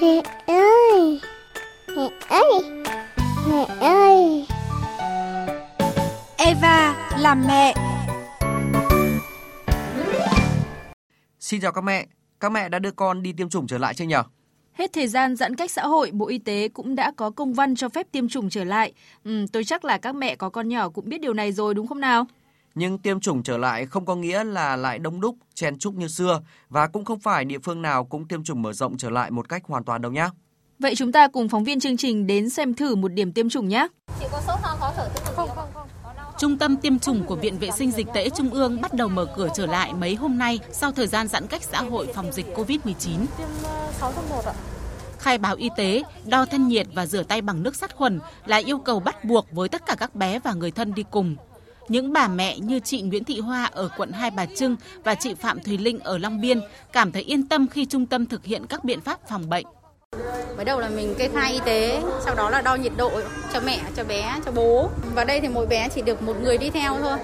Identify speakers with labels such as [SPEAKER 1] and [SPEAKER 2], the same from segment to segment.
[SPEAKER 1] Mẹ ơi! Mẹ ơi! Mẹ ơi!
[SPEAKER 2] Eva làm mẹ.
[SPEAKER 3] Xin chào các mẹ, các mẹ đã đưa con đi tiêm chủng trở lại chưa nhỉ?
[SPEAKER 4] Hết thời gian giãn cách xã hội, Bộ Y tế cũng đã có công văn cho phép tiêm chủng trở lại. Ừ, tôi chắc là các mẹ có con nhỏ cũng biết điều này rồi đúng không nào?
[SPEAKER 3] Nhưng tiêm chủng trở lại không có nghĩa là lại đông đúc, chen chúc như xưa và cũng không phải địa phương nào cũng tiêm chủng mở rộng trở lại một cách hoàn toàn đâu nhé.
[SPEAKER 4] Vậy chúng ta cùng phóng viên chương trình đến xem thử một điểm tiêm chủng nhé.
[SPEAKER 5] Chị có sốt ho khó thở không? Không, không.
[SPEAKER 6] Trung tâm tiêm chủng của Viện Vệ sinh Dịch tễ Trung ương bắt đầu mở cửa trở lại mấy hôm nay sau thời gian giãn cách xã hội phòng dịch COVID-19.
[SPEAKER 5] Tiêm 6 trong 1 ạ.
[SPEAKER 6] Khai báo y tế, đo thân nhiệt và rửa tay bằng nước sát khuẩn là yêu cầu bắt buộc với tất cả các bé và người thân đi cùng. Những bà mẹ như chị Nguyễn Thị Hoa ở quận Hai Bà Trưng và chị Phạm Thùy Linh ở Long Biên cảm thấy yên tâm khi trung tâm thực hiện các biện pháp phòng bệnh.
[SPEAKER 7] Mới đầu là mình kê khai y tế, sau đó là đo nhiệt độ cho mẹ, cho bé, cho bố. Và đây thì mỗi bé chỉ được một người đi theo thôi.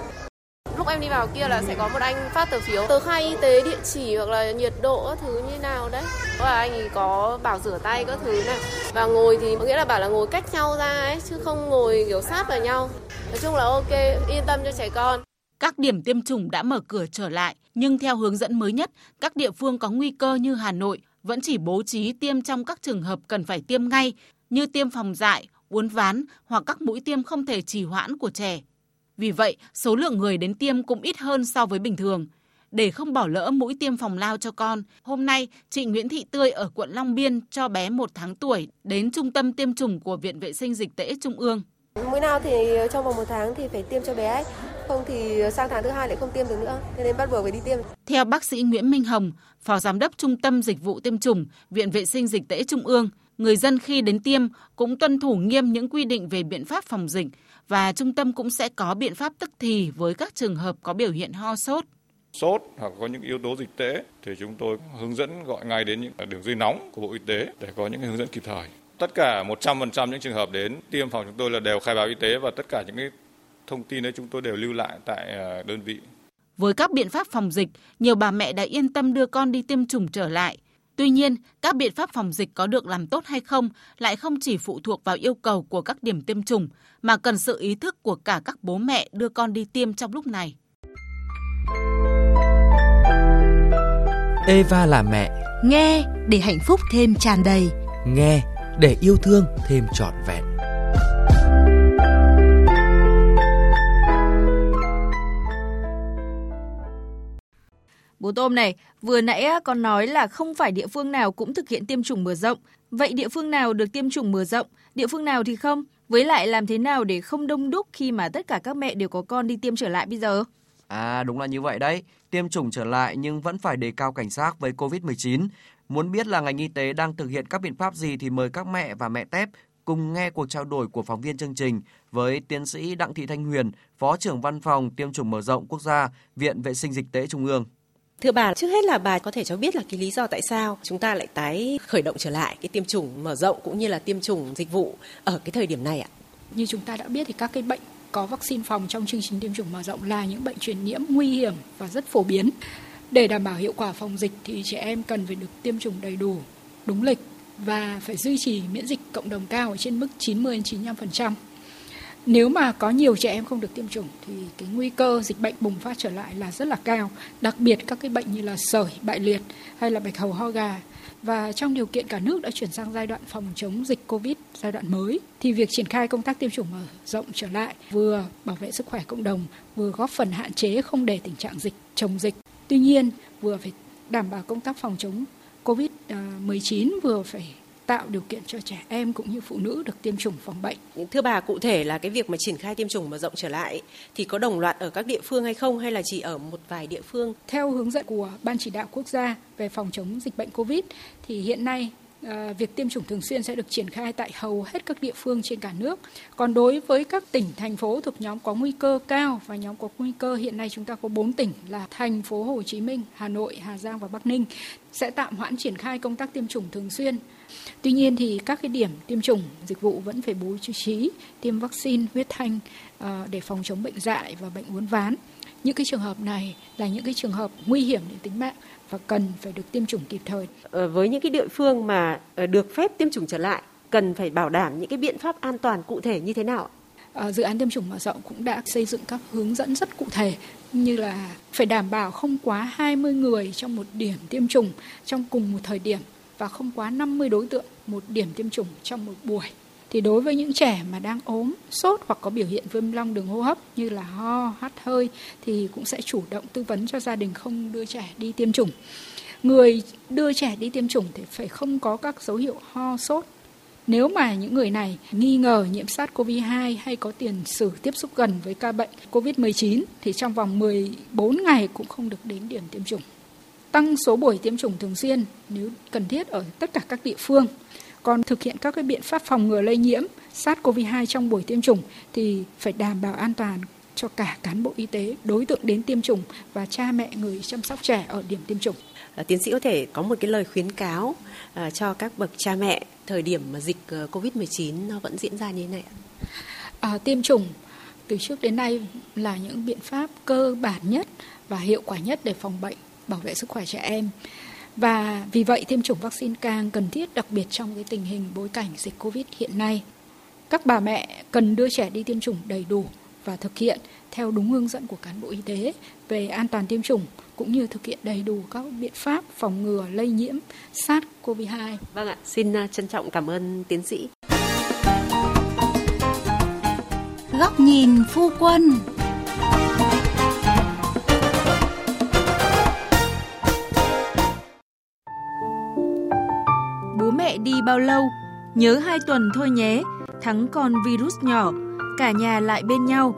[SPEAKER 8] Lúc em đi vào kia là sẽ có một anh phát tờ phiếu, tờ khai y tế, địa chỉ hoặc là nhiệt độ các thứ như nào đấy. Và anh ấy có bảo rửa tay các thứ này. Và ngồi thì nghĩa là bảo là ngồi cách nhau ra ấy, chứ không ngồi kiểu sát vào nhau. Nói chung là ok, yên tâm cho trẻ con.
[SPEAKER 6] Các điểm tiêm chủng đã mở cửa trở lại, nhưng theo hướng dẫn mới nhất, các địa phương có nguy cơ như Hà Nội vẫn chỉ bố trí tiêm trong các trường hợp cần phải tiêm ngay như tiêm phòng dại, uốn ván hoặc các mũi tiêm không thể trì hoãn của trẻ. Vì vậy, số lượng người đến tiêm cũng ít hơn so với bình thường. Để không bỏ lỡ mũi tiêm phòng lao cho con, hôm nay chị Nguyễn Thị Tươi ở quận Long Biên cho bé một tháng tuổi đến trung tâm tiêm chủng của Viện Vệ sinh Dịch tễ Trung ương.
[SPEAKER 8] Mũi nào thì trong vòng một tháng thì phải tiêm cho bé ấy. Không thì sang tháng thứ hai lại không tiêm được nữa. Thế nên bắt buộc phải đi tiêm.
[SPEAKER 6] Theo bác sĩ Nguyễn Minh Hồng, Phó Giám đốc Trung tâm Dịch vụ Tiêm chủng, Viện Vệ sinh Dịch tễ Trung ương, người dân khi đến tiêm cũng tuân thủ nghiêm những quy định về biện pháp phòng dịch và trung tâm cũng sẽ có biện pháp tức thì với các trường hợp có biểu hiện ho sốt.
[SPEAKER 9] Sốt hoặc có những yếu tố dịch tễ thì chúng tôi hướng dẫn gọi ngay đến những đường dây nóng của Bộ Y tế để có những hướng dẫn kịp thời. Tất cả 100% những trường hợp đến tiêm phòng chúng tôi là đều khai báo y tế và tất cả những cái thông tin đấy chúng tôi đều lưu lại tại à, đơn vị.
[SPEAKER 6] Với các biện pháp phòng dịch, nhiều bà mẹ đã yên tâm đưa con đi tiêm chủng trở lại. Tuy nhiên, các biện pháp phòng dịch có được làm tốt hay không lại không chỉ phụ thuộc vào yêu cầu của các điểm tiêm chủng, mà cần sự ý thức của cả các bố mẹ đưa con đi tiêm trong lúc này.
[SPEAKER 10] Eva là mẹ,
[SPEAKER 2] Nghe để hạnh phúc thêm tràn đầy.
[SPEAKER 10] nghe để yêu thương thêm trọn vẹn.
[SPEAKER 4] Bố Tôm này, vừa nãy con nói là không phải địa phương nào cũng thực hiện tiêm chủng mở rộng. Vậy địa phương nào được tiêm chủng mở rộng, địa phương nào thì không? Với lại làm thế nào để không đông đúc khi mà tất cả các mẹ đều có con đi tiêm trở lại bây giờ?
[SPEAKER 3] À đúng là như vậy đấy, tiêm chủng trở lại nhưng vẫn phải đề cao cảnh giác với Covid-19. Muốn biết là ngành y tế đang thực hiện các biện pháp gì thì mời các mẹ và mẹ tép cùng nghe cuộc trao đổi của phóng viên chương trình với tiến sĩ Đặng Thị Thanh Huyền, Phó trưởng Văn phòng Tiêm chủng mở rộng quốc gia, Viện Vệ sinh Dịch tễ Trung ương.
[SPEAKER 11] Thưa bà, trước hết là bà có thể cho biết là cái lý do tại sao chúng ta lại tái khởi động trở lại cái tiêm chủng mở rộng cũng như là tiêm chủng dịch vụ ở cái thời điểm này ạ?
[SPEAKER 12] Như chúng ta đã biết thì các cái bệnh có vaccine phòng trong chương trình tiêm chủng mở rộng là những bệnh truyền nhiễm nguy hiểm và rất phổ biến. Để đảm bảo hiệu quả phòng dịch thì trẻ em cần phải được tiêm chủng đầy đủ, đúng lịch và phải duy trì miễn dịch cộng đồng cao ở trên mức 90 95%. Nếu mà có nhiều trẻ em không được tiêm chủng thì cái nguy cơ dịch bệnh bùng phát trở lại là rất là cao, đặc biệt các cái bệnh như là sởi, bại liệt hay là bạch hầu ho gà. Và trong điều kiện cả nước đã chuyển sang giai đoạn phòng chống dịch Covid giai đoạn mới thì việc triển khai công tác tiêm chủng mở rộng trở lại vừa bảo vệ sức khỏe cộng đồng, vừa góp phần hạn chế không để tình trạng dịch chống dịch. Tuy nhiên, vừa phải đảm bảo công tác phòng chống Covid-19 vừa phải tạo điều kiện cho trẻ em cũng như phụ nữ được tiêm chủng phòng bệnh.
[SPEAKER 11] Thưa bà, cụ thể là cái việc mà triển khai tiêm chủng mở rộng trở lại thì có đồng loạt ở các địa phương hay không hay là chỉ ở một vài địa phương?
[SPEAKER 12] Theo hướng dẫn của Ban chỉ đạo quốc gia về phòng chống dịch bệnh Covid thì hiện nay à, Ờ, việc tiêm chủng thường xuyên sẽ được triển khai tại hầu hết các địa phương trên cả nước. Còn đối với các tỉnh, thành phố thuộc nhóm có nguy cơ cao và nhóm có nguy cơ hiện nay chúng ta có 4 tỉnh là thành phố Hồ Chí Minh, Hà Nội, Hà Giang và Bắc Ninh sẽ tạm hoãn triển khai công tác tiêm chủng thường xuyên. Tuy nhiên thì các cái điểm tiêm chủng dịch vụ vẫn phải bố trí tiêm vaccine huyết thanh ờ, để phòng chống bệnh dại và bệnh uốn ván những cái trường hợp này là những cái trường hợp nguy hiểm đến tính mạng và cần phải được tiêm chủng kịp thời.
[SPEAKER 11] Ờ, với những cái địa phương mà ờ, được phép tiêm chủng trở lại cần phải bảo đảm những cái biện pháp an toàn cụ thể như thế nào?
[SPEAKER 12] À, dự án tiêm chủng mở rộng cũng đã xây dựng các hướng dẫn rất cụ thể như là phải đảm bảo không quá 20 người trong một điểm tiêm chủng trong cùng một thời điểm và không quá 50 đối tượng một điểm tiêm chủng trong một buổi. Thì đối với những trẻ mà đang ốm, sốt hoặc có biểu hiện viêm long đường hô hấp như là ho, hắt hơi thì cũng sẽ chủ động tư vấn cho gia đình không đưa trẻ đi tiêm chủng. Người đưa trẻ đi tiêm chủng thì phải không có các dấu hiệu ho, sốt nếu mà những người này nghi ngờ nhiễm SARS-CoV-2 hay có tiền sử tiếp xúc gần với ca bệnh COVID-19 thì trong vòng 14 ngày cũng không được đến điểm tiêm chủng. Tăng số buổi tiêm chủng thường xuyên nếu cần thiết ở tất cả các địa phương. Còn thực hiện các cái biện pháp phòng ngừa lây nhiễm SARS-CoV-2 trong buổi tiêm chủng thì phải đảm bảo an toàn cho cả cán bộ y tế, đối tượng đến tiêm chủng và cha mẹ người chăm sóc trẻ ở điểm tiêm chủng.
[SPEAKER 11] À, tiến sĩ có thể có một cái lời khuyến cáo à, cho các bậc cha mẹ thời điểm mà dịch ờ, Covid-19 nó vẫn diễn ra như thế này ạ?
[SPEAKER 12] À, tiêm chủng từ trước đến nay là những biện pháp cơ bản nhất và hiệu quả nhất để phòng bệnh, bảo vệ sức khỏe trẻ em. Và vì vậy tiêm chủng vaccine càng cần thiết đặc biệt trong cái tình hình bối cảnh dịch Covid hiện nay. Các bà mẹ cần đưa trẻ đi tiêm chủng đầy đủ và thực hiện theo đúng hướng dẫn của cán bộ y tế về an toàn tiêm chủng cũng như thực hiện đầy đủ các biện pháp phòng ngừa lây nhiễm SARS-CoV-2.
[SPEAKER 11] Vâng ạ, xin à, trân trọng cảm ơn tiến sĩ.
[SPEAKER 2] Góc nhìn phu quân
[SPEAKER 4] đi bao lâu? Nhớ hai tuần thôi nhé, thắng con virus nhỏ, cả nhà lại bên nhau.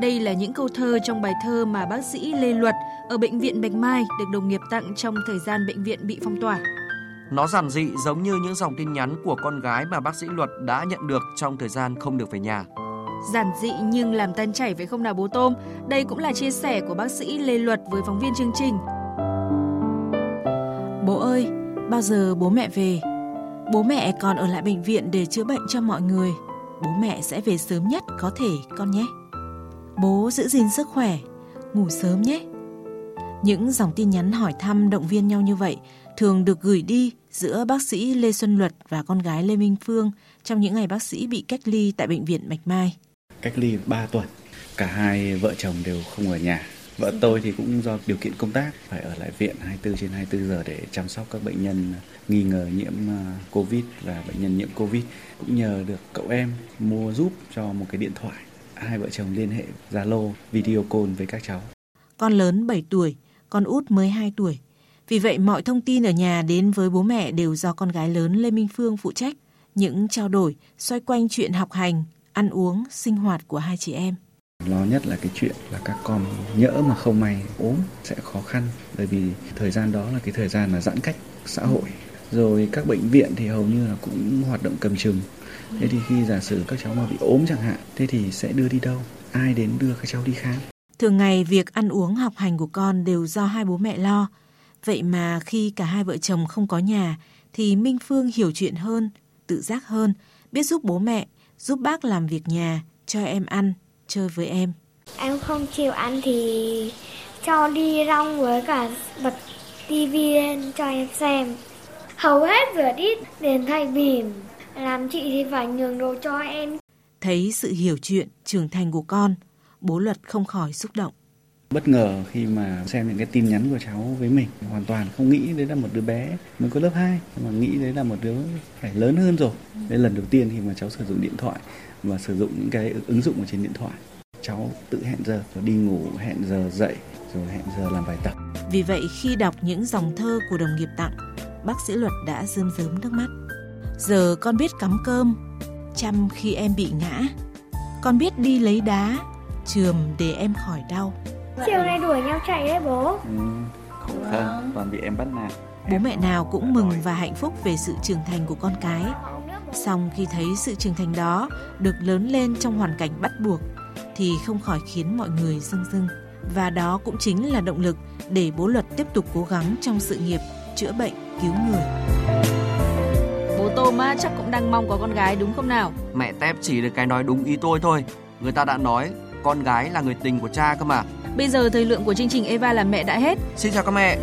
[SPEAKER 4] Đây là những câu thơ trong bài thơ mà bác sĩ Lê Luật ở Bệnh viện Bạch Mai được đồng nghiệp tặng trong thời gian bệnh viện bị phong tỏa.
[SPEAKER 3] Nó giản dị giống như những dòng tin nhắn của con gái mà bác sĩ Luật đã nhận được trong thời gian không được về nhà.
[SPEAKER 4] Giản dị nhưng làm tan chảy phải không nào bố Tôm? Đây cũng là chia sẻ của bác sĩ Lê Luật với phóng viên chương trình.
[SPEAKER 13] Bố ơi, bao giờ bố mẹ về? Bố mẹ còn ở lại bệnh viện để chữa bệnh cho mọi người. Bố mẹ sẽ về sớm nhất có thể con nhé. Bố giữ gìn sức khỏe, ngủ sớm nhé. Những dòng tin nhắn hỏi thăm động viên nhau như vậy thường được gửi đi giữa bác sĩ Lê Xuân Luật và con gái Lê Minh Phương trong những ngày bác sĩ bị cách ly tại bệnh viện Bạch Mai.
[SPEAKER 14] Cách ly 3 tuần, cả hai vợ chồng đều không ở nhà. Vợ tôi thì cũng do điều kiện công tác phải ở lại viện 24 trên 24 giờ để chăm sóc các bệnh nhân nghi ngờ nhiễm à, Covid và bệnh nhân nhiễm Covid. Cũng nhờ được cậu em mua giúp cho một cái điện thoại. Hai vợ chồng liên hệ Zalo video call với các cháu.
[SPEAKER 13] Con lớn 7 tuổi, con út mới 2 tuổi. Vì vậy mọi thông tin ở nhà đến với bố mẹ đều do con gái lớn Lê Minh Phương phụ trách. Những trao đổi xoay quanh chuyện học hành, ăn uống, sinh hoạt của hai chị em.
[SPEAKER 14] Lo nhất là cái chuyện là các con nhỡ mà không may ốm sẽ khó khăn bởi vì thời gian đó là cái thời gian là giãn cách xã hội. Rồi các bệnh viện thì hầu như là cũng hoạt động cầm chừng. Thế thì khi giả sử các cháu mà bị ốm chẳng hạn, thế thì sẽ đưa đi đâu? Ai đến đưa các cháu đi khám?
[SPEAKER 13] Thường ngày việc ăn uống học hành của con đều do hai bố mẹ lo. Vậy mà khi cả hai vợ chồng không có nhà thì Minh Phương hiểu chuyện hơn, tự giác hơn, biết giúp bố mẹ, giúp bác làm việc nhà, cho em ăn, chơi với em.
[SPEAKER 1] Em không chịu ăn thì cho đi rong với cả bật tivi lên cho em xem. Hầu hết rửa đít đến thay bìm. Làm chị thì phải nhường đồ cho em.
[SPEAKER 13] Thấy sự hiểu chuyện, trưởng thành của con, bố Luật không khỏi xúc động.
[SPEAKER 14] Bất ngờ khi mà xem những cái tin nhắn của cháu với mình, hoàn toàn không nghĩ đấy là một đứa bé mới có lớp 2, mà nghĩ đấy là một đứa phải lớn hơn rồi. đấy lần đầu tiên khi mà cháu sử dụng điện thoại và sử dụng những cái ứng dụng ở trên điện thoại. Cháu tự hẹn giờ rồi đi ngủ, hẹn giờ dậy, rồi hẹn giờ làm bài tập.
[SPEAKER 13] Vì vậy khi đọc những dòng thơ của đồng nghiệp tặng, bác sĩ Luật đã rơm rớm nước mắt. Giờ con biết cắm cơm, chăm khi em bị ngã. Con biết đi lấy đá, trường để em khỏi đau.
[SPEAKER 1] Chiều nay đuổi nhau chạy đấy bố.
[SPEAKER 14] Ừ, khổ thân, toàn bị em bắt nạt.
[SPEAKER 13] Bố mẹ nào cũng mừng và hạnh phúc về sự trưởng thành của con cái. Song khi thấy sự trưởng thành đó được lớn lên trong hoàn cảnh bắt buộc thì không khỏi khiến mọi người rưng rưng. Và đó cũng chính là động lực để bố luật tiếp tục cố gắng trong sự nghiệp chữa bệnh, cứu người.
[SPEAKER 4] Bố Tôm á, chắc cũng đang mong có con gái đúng không nào?
[SPEAKER 3] Mẹ tép chỉ được cái nói đúng ý tôi thôi. Người ta đã nói con gái là người tình của cha cơ mà.
[SPEAKER 4] Bây giờ thời lượng của chương trình Eva làm mẹ đã hết.
[SPEAKER 3] Xin chào các mẹ.